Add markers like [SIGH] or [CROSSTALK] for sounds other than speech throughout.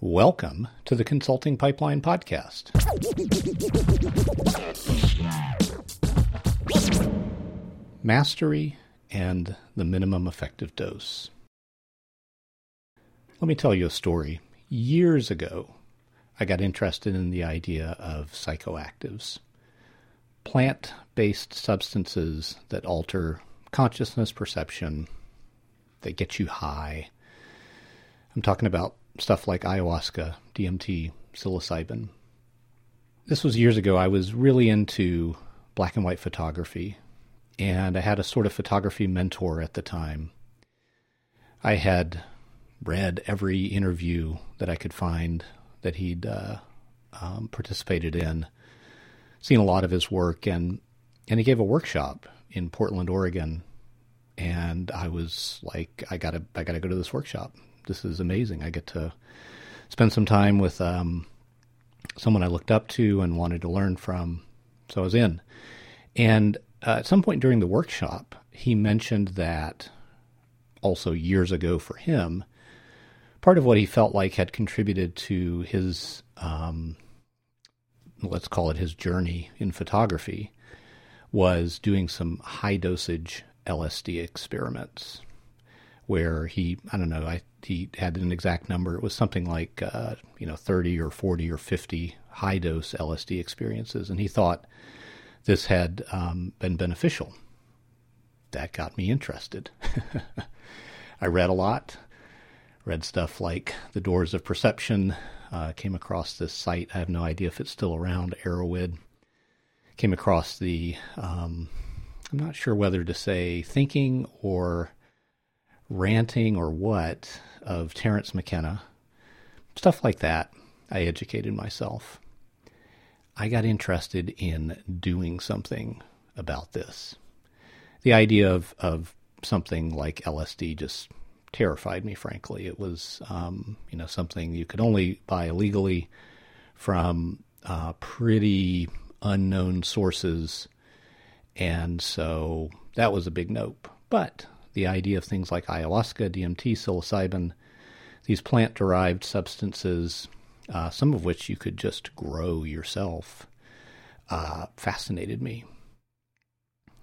Welcome to the Consulting Pipeline Podcast. Mastery and the minimum effective dose. Let me tell you a story. Years ago, I got interested in the idea of psychoactives, plant based substances that alter consciousness perception, that get you high. I'm talking about stuff like ayahuasca, DMT, psilocybin. This was years ago. I was really into black and white photography, and I had a sort of photography mentor at the time. I had read every interview that I could find that he'd uh, um, participated in, seen a lot of his work, and and he gave a workshop in Portland, Oregon, and I was like, I gotta, I gotta go to this workshop this is amazing. I get to spend some time with um, someone I looked up to and wanted to learn from. So I was in. And uh, at some point during the workshop, he mentioned that also years ago for him, part of what he felt like had contributed to his, um, let's call it his journey in photography, was doing some high dosage LSD experiments where he, I don't know, I, he had an exact number. It was something like, uh, you know, 30 or 40 or 50 high dose LSD experiences. And he thought this had um, been beneficial. That got me interested. [LAUGHS] I read a lot, read stuff like The Doors of Perception, uh, came across this site. I have no idea if it's still around, Erowid. Came across the, um, I'm not sure whether to say thinking or ranting or what of Terence McKenna, stuff like that. I educated myself. I got interested in doing something about this. The idea of, of something like LSD just terrified me, frankly. It was, um, you know, something you could only buy illegally from uh, pretty unknown sources. And so that was a big nope. But the idea of things like ayahuasca, DMT, psilocybin, these plant derived substances, uh, some of which you could just grow yourself, uh, fascinated me.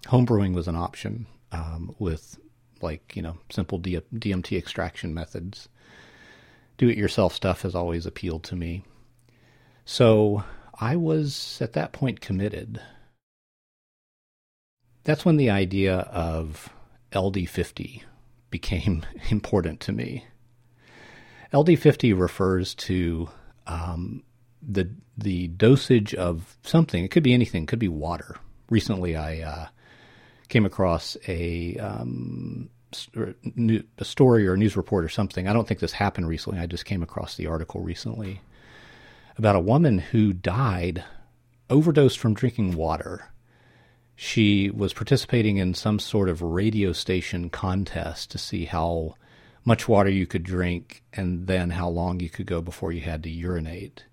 Homebrewing was an option um, with, like, you know, simple D- DMT extraction methods. Do it yourself stuff has always appealed to me. So I was at that point committed. That's when the idea of LD50 became [LAUGHS] important to me. LD50 refers to um, the the dosage of something. It could be anything. It could be water. Recently, I uh, came across a, um, a story or a news report or something. I don't think this happened recently. I just came across the article recently about a woman who died overdosed from drinking water she was participating in some sort of radio station contest to see how much water you could drink and then how long you could go before you had to urinate.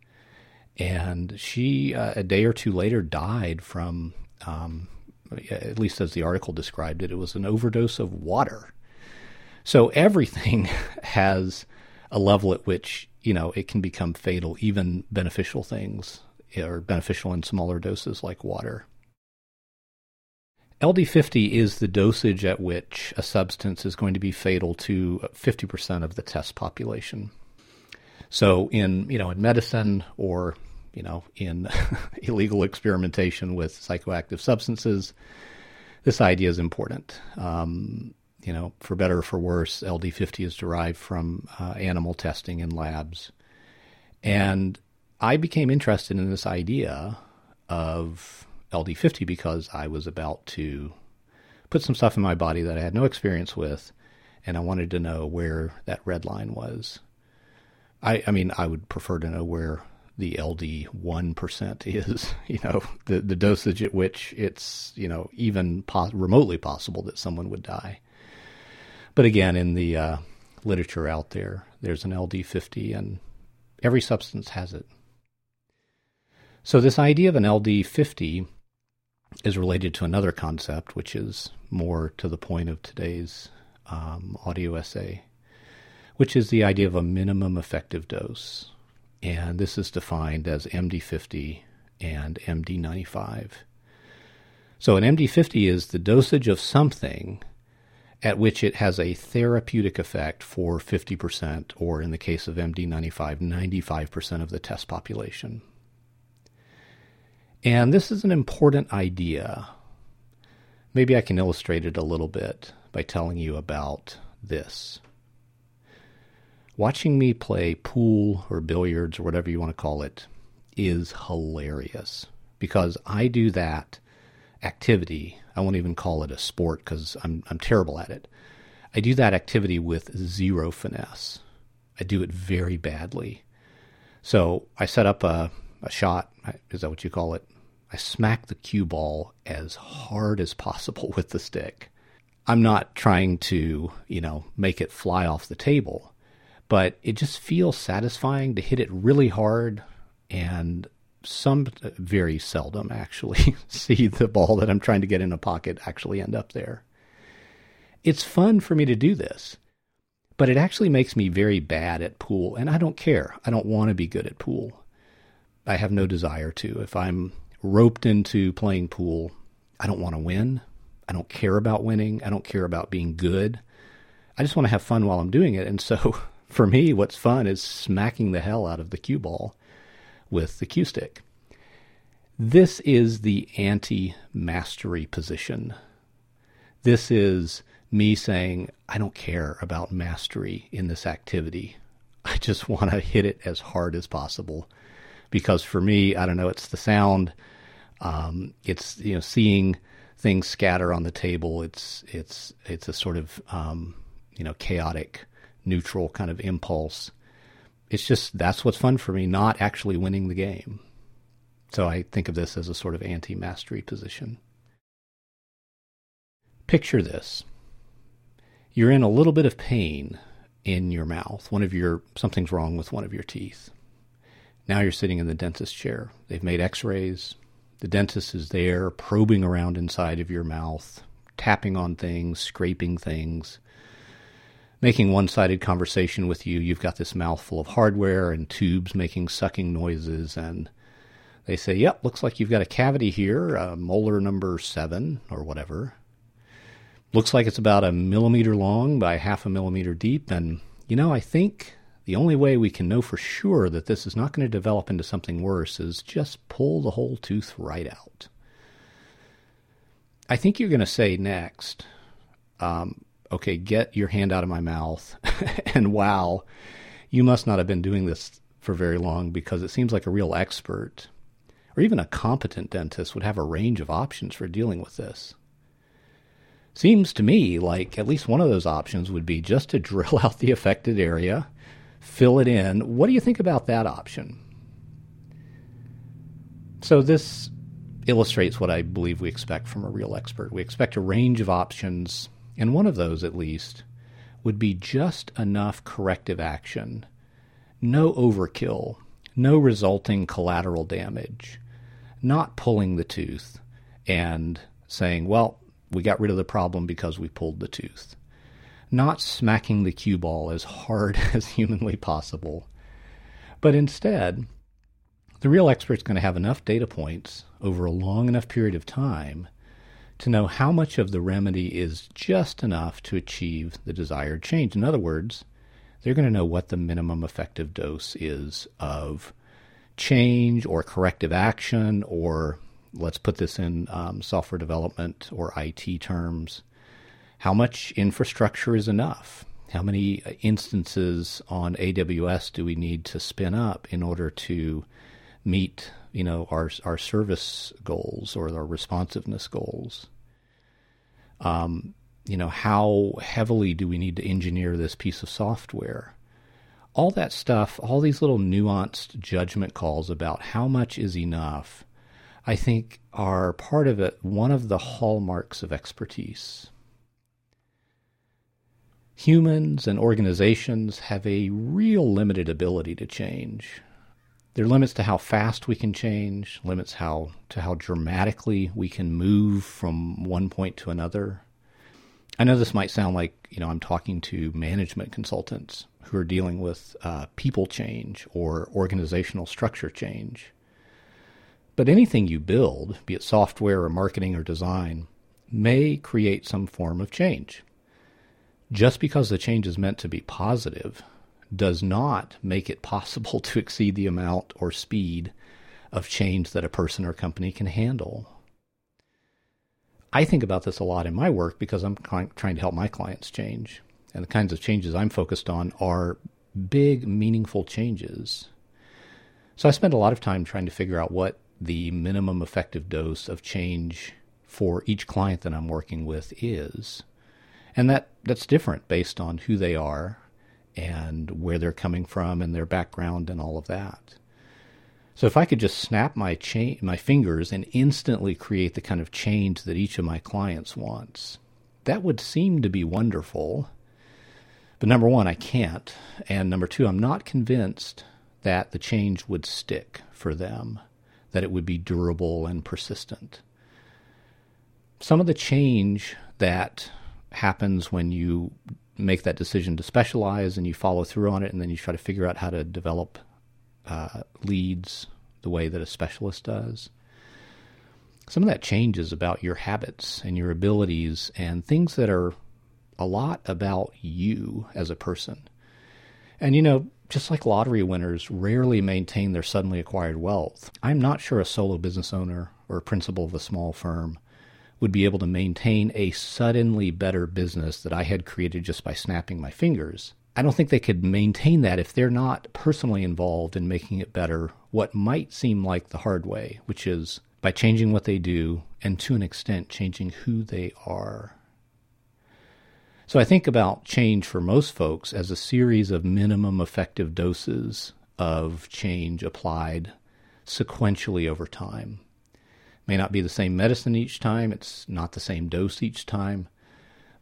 And she, uh, a day or two later, died from, um, at least as the article described it, it was an overdose of water. So everything [LAUGHS] has a level at which, you know, it can become fatal, even beneficial things are beneficial in smaller doses like water. LD50 is the dosage at which a substance is going to be fatal to 50% of the test population. So in, you know, in medicine or, you know, in [LAUGHS] illegal experimentation with psychoactive substances, this idea is important. Um, you know, for better or for worse, LD50 is derived from uh, animal testing in labs. And I became interested in this idea of LD50 because I was about to put some stuff in my body that I had no experience with, and I wanted to know where that red line was. I, I mean, I would prefer to know where the LD one percent [LAUGHS] is. You know, the the dosage at which it's you know even remotely possible that someone would die. But again, in the uh, literature out there, there's an LD fifty, and every substance has it. So this idea of an LD fifty is related to another concept, which is more to the point of today's um, audio essay. which is the idea of a minimum effective dose. And this is defined as MD50 and MD95. So an MD50 is the dosage of something at which it has a therapeutic effect for 50%, or in the case of MD95, 95% of the test population. And this is an important idea. Maybe I can illustrate it a little bit by telling you about this. Watching me play pool or billiards or whatever you want to call it is hilarious because I do that activity. I won't even call it a sport because I'm, I'm terrible at it. I do that activity with zero finesse. I do it very badly. So I set up a, a shot. Is that what you call it? I smack the cue ball as hard as possible [LAUGHS] with the stick. I'm not trying to, you know, make it fly off the table, but it just feels satisfying to hit it really hard and some very seldom actually [LAUGHS] see the ball that I'm trying to get in a pocket actually end up there. It's fun for me to do this, but it actually makes me very bad at pool, and I don't care. I don't want to be good at pool. I have no desire to. If I'm roped into playing pool, I don't want to win. I don't care about winning. I don't care about being good. I just want to have fun while I'm doing it. And so [LAUGHS] for me, what's fun is smacking the hell out of the cue ball with the cue stick. This is the anti mastery position. This is me saying, I don't care about mastery in this activity. I just want to hit it as hard as possible. Because for me, I don't know, it's the sound, um, it's you know seeing things scatter on the table. It's it's it's a sort of um, you know chaotic, neutral kind of impulse. It's just that's what's fun for me, not actually winning the game. So I think of this as a sort of anti-mastery position. Picture this. You're in a little bit of pain in your mouth. One of your something's wrong with one of your teeth. Now you're sitting in the dentist chair. They've made x-rays, the dentist is there probing around inside of your mouth, tapping on things, scraping things, making one sided conversation with you. You've got this mouthful of hardware and tubes making sucking noises, and they say, Yep, looks like you've got a cavity here, a molar number seven or whatever. Looks like it's about a millimeter long by half a millimeter deep, and you know, I think the only way we can know for sure that this is not going to develop into something worse is just pull the whole tooth right out. I think you're going to say next, um, okay, get your hand out of my mouth. [LAUGHS] and wow, you must not have been doing this for very long because it seems like a real expert or even a competent dentist would have a range of options for dealing with this. Seems to me like at least one of those options would be just to [LAUGHS] drill out the affected area fill it in. What do you think about that option? So, this illustrates what I believe we expect from a real expert. We expect a range of options, and one of those, at least, would be just enough corrective action, no overkill, no resulting collateral damage, not pulling the tooth and saying, well, we got rid of the problem because we pulled the tooth not smacking the cue ball as hard [LAUGHS] as humanly possible, but instead, the real expert's going to have enough data points over a long enough period of time to know how much of the remedy is just enough to achieve the desired change. In other words, they're going to know what the minimum effective dose is of change or corrective action, or let's put this in um, software development or IT terms, how much infrastructure is enough? How many instances on AWS do we need to spin up in order to meet, you know, our our service goals or our responsiveness goals? Um, you know, how heavily do we need to engineer this piece of software? All that stuff, all these little nuanced judgment calls about how much is enough, I think are part of it, one of the hallmarks of expertise. Humans and organizations have a real limited ability to change. There are limits to how fast we can change, limits how to how dramatically we can move from one point to another. I know this might sound like, you know, I'm talking to management consultants who are dealing with uh, people change or organizational structure change. But anything you build, be it software or marketing or design, may create some form of change. Just because the change is meant to be positive does not make it possible [LAUGHS] to exceed the amount or speed of change that a person or company can handle. I think about this a lot in my work because I'm trying to help my clients change. And the kinds of changes I'm focused on are big, meaningful changes. So I spend a lot of time trying to figure out what the minimum effective dose of change for each client that I'm working with is. And that, that's different based on who they are and where they're coming from and their background and all of that. So if I could just snap my cha- my fingers and instantly create the kind of change that each of my clients wants, that would seem to be wonderful. But number one, I can't. And number two, I'm not convinced that the change would stick for them, that it would be durable and persistent. Some of the change that happens when you make that decision to specialize and you follow through on it and then you try to figure out how to develop uh, leads the way that a specialist does. Some of that changes about your habits and your abilities and things that are a lot about you as a person. And you know, just like lottery winners rarely maintain their suddenly acquired wealth, I'm not sure a solo business owner or a principal of a small firm would be able to maintain a suddenly better business that I had created just by snapping my fingers I don't think they could maintain that if they're not personally involved in making it better what might seem like the hard way, which is by changing what they do and to an extent changing who they are. So I think about change for most folks as a series of minimum effective doses of change applied sequentially over time. May not be the same medicine each time, it's not the same dose each time,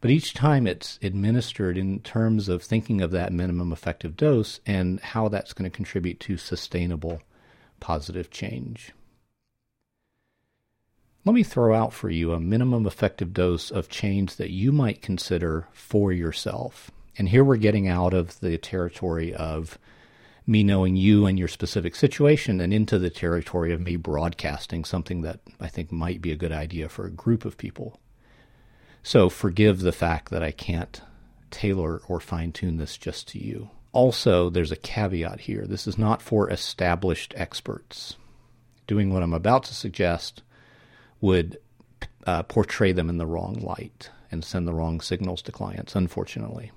but each time it's administered in terms of thinking of that minimum effective dose and how that's going to contribute to sustainable positive change. Let me throw out for you a minimum effective dose of change that you might consider for yourself. And here we're getting out of the territory of me knowing you and your specific situation and into the territory of me broadcasting something that I think might be a good idea for a group of people. So forgive the fact that I can't tailor or fine tune this just to you. Also, there's a caveat here. This is not for established experts. Doing what I'm about to suggest would uh, portray them in the wrong light and send the wrong signals to clients, unfortunately.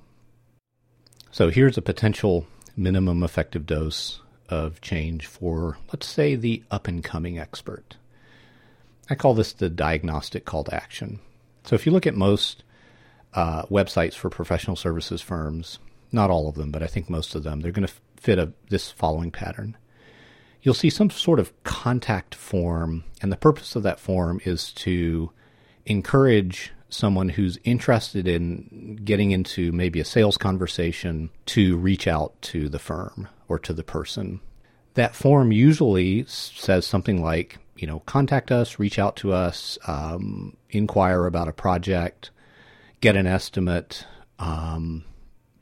So here's a potential minimum effective dose of change for, let's say, the up and coming expert. I call this the diagnostic call to action. So if you look at most uh, websites for professional services firms, not all of them, but I think most of them, they're going to fit a, this following pattern. You'll see some sort of contact form, and the purpose of that form is to encourage someone who's interested in getting into maybe a sales conversation to reach out to the firm or to the person. That form usually says something like, you know, contact us, reach out to us, um, inquire about a project, get an estimate, um,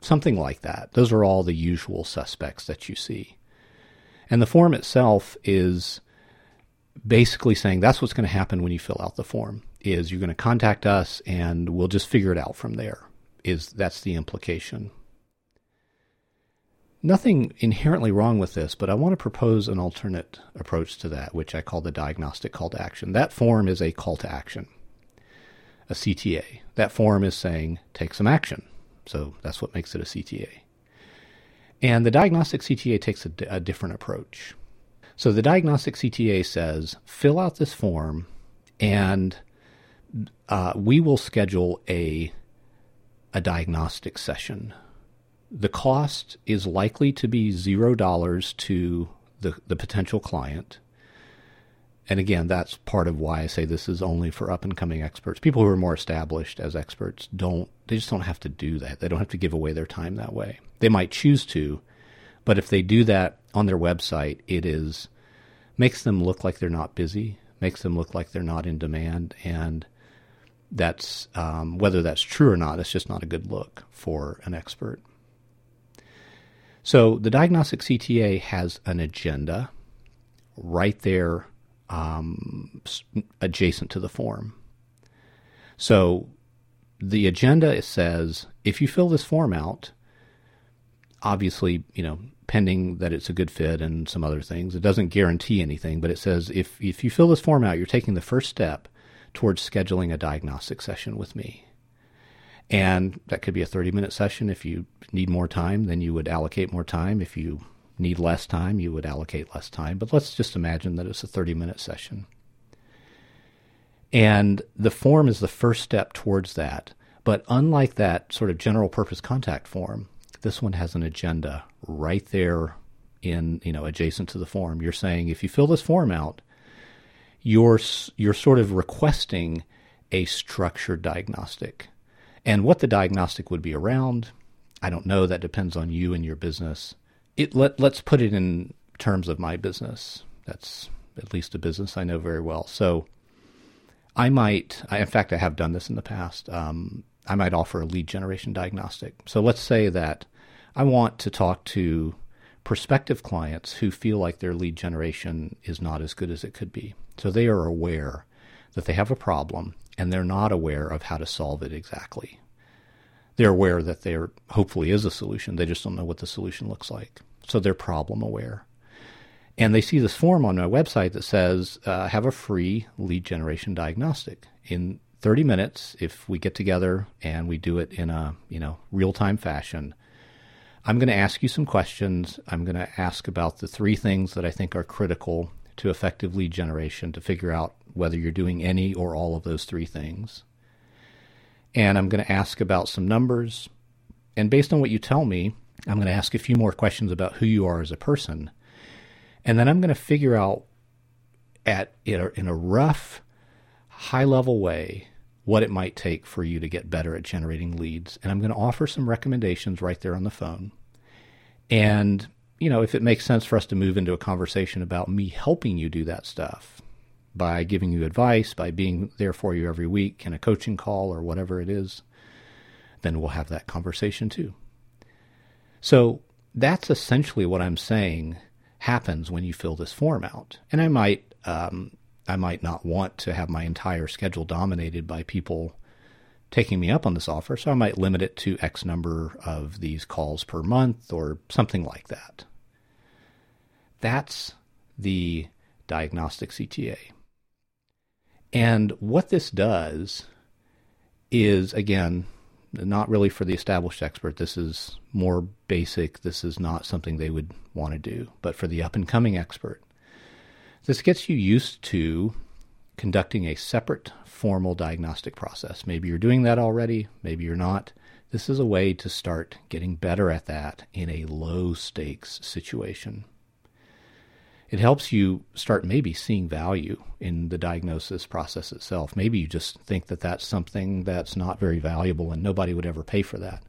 something like that. Those are all the usual suspects that you see. And the form itself is basically saying that's what's going to happen when you fill out the form is you're going to contact us and we'll just figure it out from there is that's the implication Nothing inherently wrong with this, but I want to propose an alternate approach to that, which I call the diagnostic call to action. That form is a call to action, a CTA. That form is saying, take some action. So that's what makes it a CTA. And the diagnostic CTA takes a, a different approach. So the diagnostic CTA says, fill out this form and uh, we will schedule a, a diagnostic session the cost is likely to be zero dollars to the, the potential client. And again, that's part of why I say this is only for up and coming experts. People who are more established as experts don't, they just don't have to do that. They don't have to give away their time that way. They might choose to, but if they do that on their website, it is, makes them look like they're not busy, makes them look like they're not in demand. And that's, um, whether that's true or not, it's just not a good look for an expert. So the diagnostic CTA has an agenda right there um, adjacent to the form. So the agenda says if you fill this form out, obviously, you know, pending that it's a good fit and some other things, it doesn't guarantee anything, but it says if, if you fill this form out, you're taking the first step towards scheduling a diagnostic session with me. And that could be a 30 minute session. If you need more time, then you would allocate more time. If you need less time, you would allocate less time. But let's just imagine that it's a 30 minute session. And the form is the first step towards that. But unlike that sort of general purpose contact form, this one has an agenda right there in, you know, adjacent to the form. You're saying if you fill this form out, you're you're sort of requesting a structured diagnostic. And what the diagnostic would be around, I don't know. That depends on you and your business. It let let's put it in terms of my business. That's at least a business I know very well. So I might, I, in fact, I have done this in the past. Um, I might offer a lead generation diagnostic. So let's say that I want to talk to prospective clients who feel like their lead generation is not as good as it could be. So they are aware that they have a problem and they're not aware of how to solve it exactly. They're aware that there hopefully is a solution. They just don't know what the solution looks like. So they're problem aware. And they see this form on my website that says, uh, have a free lead generation diagnostic. In 30 minutes, if we get together and we do it in a you know real time fashion, I'm going to ask you some questions. I'm going to ask about the three things that I think are critical to effective lead generation to figure out whether you're doing any or all of those three things. And I'm going to ask about some numbers. And based on what you tell me, I'm going to ask a few more questions about who you are as a person. And then I'm going to figure out at in a rough, high level way what it might take for you to get better at generating leads. And I'm going to offer some recommendations right there on the phone. And, you know, if it makes sense for us to move into a conversation about me helping you do that stuff by giving you advice, by being there for you every week in a coaching call or whatever it is, then we'll have that conversation too. So that's essentially what I'm saying happens when you fill this form out. And I might um, I might not want to have my entire schedule dominated by people taking me up on this offer, so I might limit it to X number of these calls per month or something like that. That's the diagnostic CTA. And what this does is, again, not really for the established expert. This is more basic. This is not something they would want to do. But for the up and coming expert, this gets you used to conducting a separate formal diagnostic process. Maybe you're doing that already, maybe you're not. This is a way to start getting better at that in a low stakes situation. It helps you start maybe seeing value in the diagnosis process itself. Maybe you just think that that's something that's not very valuable and nobody would ever pay for that.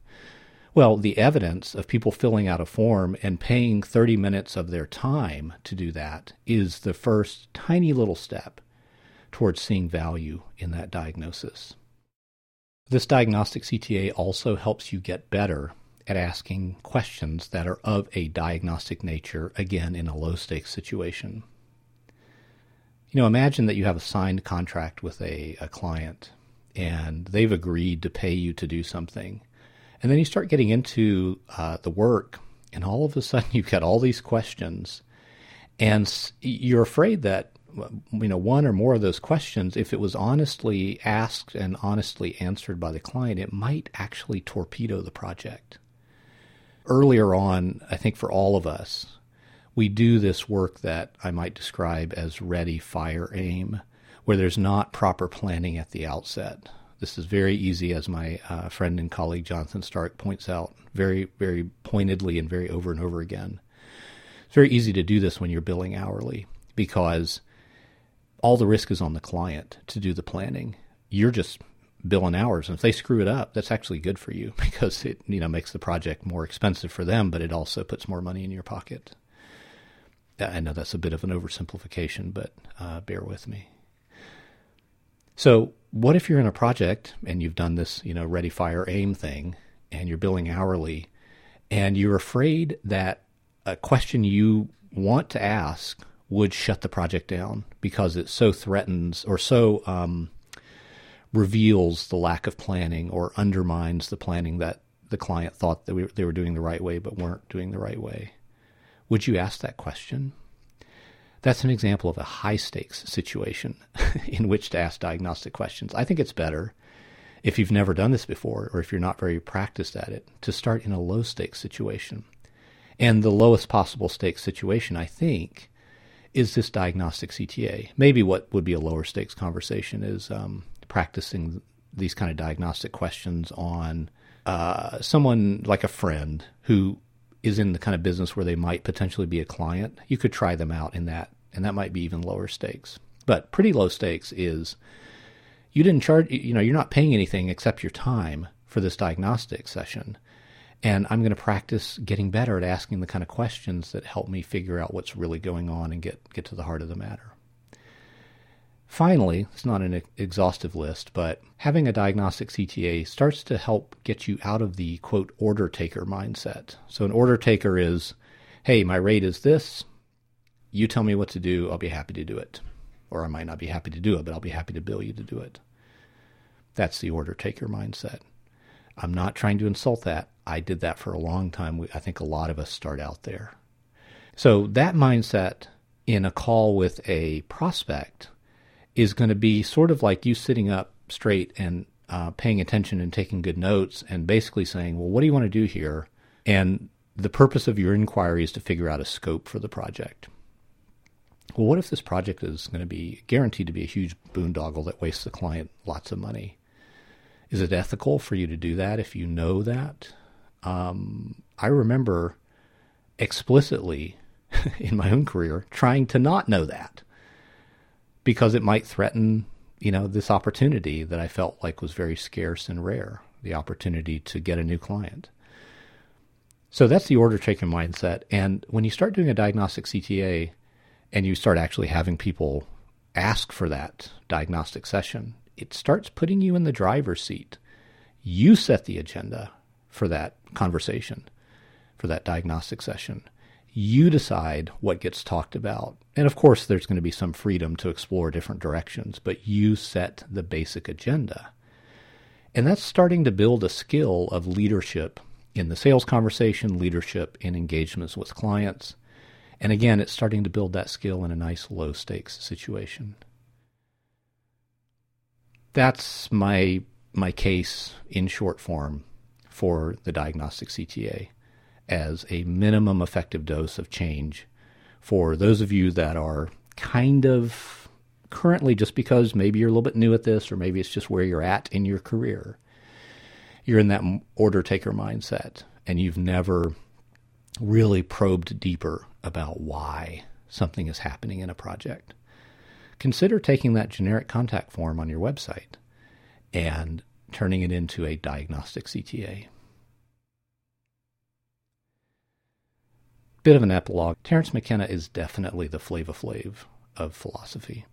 Well, the evidence of people filling out a form and paying 30 minutes of their time to do that is the first tiny little step towards seeing value in that diagnosis. This diagnostic CTA also helps you get better at asking questions that are of a diagnostic nature, again, in a low stakes situation. You know, imagine that you have a signed contract with a, a client and they've agreed to pay you to do something and then you start getting into uh, the work, and all of a sudden [LAUGHS] you've got all these questions, and you're afraid that you know one or more of those questions, if it was honestly asked and honestly answered by the client, it might actually torpedo the project. Earlier on, I think for all of us, we do this work that I might describe as ready, fire, aim, where there's not proper planning at the outset. This is very easy, as my uh, friend and colleague Jonathan Stark points out, very, very pointedly and very over and over again. It's very easy to do this when you're billing hourly because all the risk is on the client to do the planning. You're just billing hours, and if they screw it up, that's actually good for you [LAUGHS] because it you know makes the project more expensive for them, but it also puts more money in your pocket. I know that's a bit of an oversimplification, but uh, bear with me. So what if you're in a project and you've done this, you know, ready, fire, aim thing, and you're billing hourly, and you're afraid that a question you want to ask would shut the project down because it so threatens or so um, reveals the lack of planning or undermines the planning that the client thought that we, they were doing the right way but weren't doing the right way. Would you ask that question? That's an example of a high stakes situation [LAUGHS] in which to ask diagnostic questions. I think it's better if you've never done this before or if you're not very practiced at it to start in a low stakes situation. And the lowest possible stakes situation, I think, is this diagnostic CTA. Maybe what would be a lower stakes conversation is um, practicing these kind of diagnostic questions on uh, someone like a friend who is in the kind of business where they might potentially be a client. You could try them out in that, and that might be even lower stakes. But pretty low stakes is you didn't charge, you know, you're not paying anything except your time for this diagnostic session. And I'm going to practice getting better at asking the kind of questions that help me figure out what's really going on and get, get to the heart of the matter. Finally, it's not an exhaustive list, but having a diagnostic CTA starts to help get you out of the quote order taker mindset. So, an order taker is, hey, my rate is this. You tell me what to do, I'll be happy to do it. Or I might not be happy to do it, but I'll be happy to bill you to do it. That's the order taker mindset. I'm not trying to insult that. I did that for a long time. I think a lot of us start out there. So, that mindset in a call with a prospect is going to be sort of like you sitting up straight and uh, paying attention and taking good notes and basically saying, well, what do you want to do here? And the purpose of your inquiry is to figure out a scope for the project. Well, what if this project is going to be guaranteed to be a huge boondoggle that wastes the client lots of money? Is it ethical for you to do that if you know that? Um, I remember explicitly [LAUGHS] in my own career trying to not know that because it might threaten, you know, this opportunity that I felt like was very scarce and rare, the opportunity to get a new client. So that's the order taking mindset. And when you start doing a diagnostic CTA and you start actually having people ask for that diagnostic session, it starts putting you in the driver's seat. You set the agenda for that conversation, for that diagnostic session. You decide what gets talked about. And of course, there's going to be some freedom to explore different directions, but you set the basic agenda. And that's starting to build a skill of leadership in the sales conversation, leadership in engagements with clients. And again, it's starting to build that skill in a nice low stakes situation. That's my my case in short form for the diagnostic CTA as a minimum effective dose of change for those of you that are kind of currently just because maybe you're a little bit new at this or maybe it's just where you're at in your career. You're in that order taker mindset and you've never really probed deeper about why something is happening in a project. Consider taking that generic contact form on your website and turning it into a diagnostic CTA. Bit of an epilogue. Terence McKenna is definitely the Flava Flav of philosophy.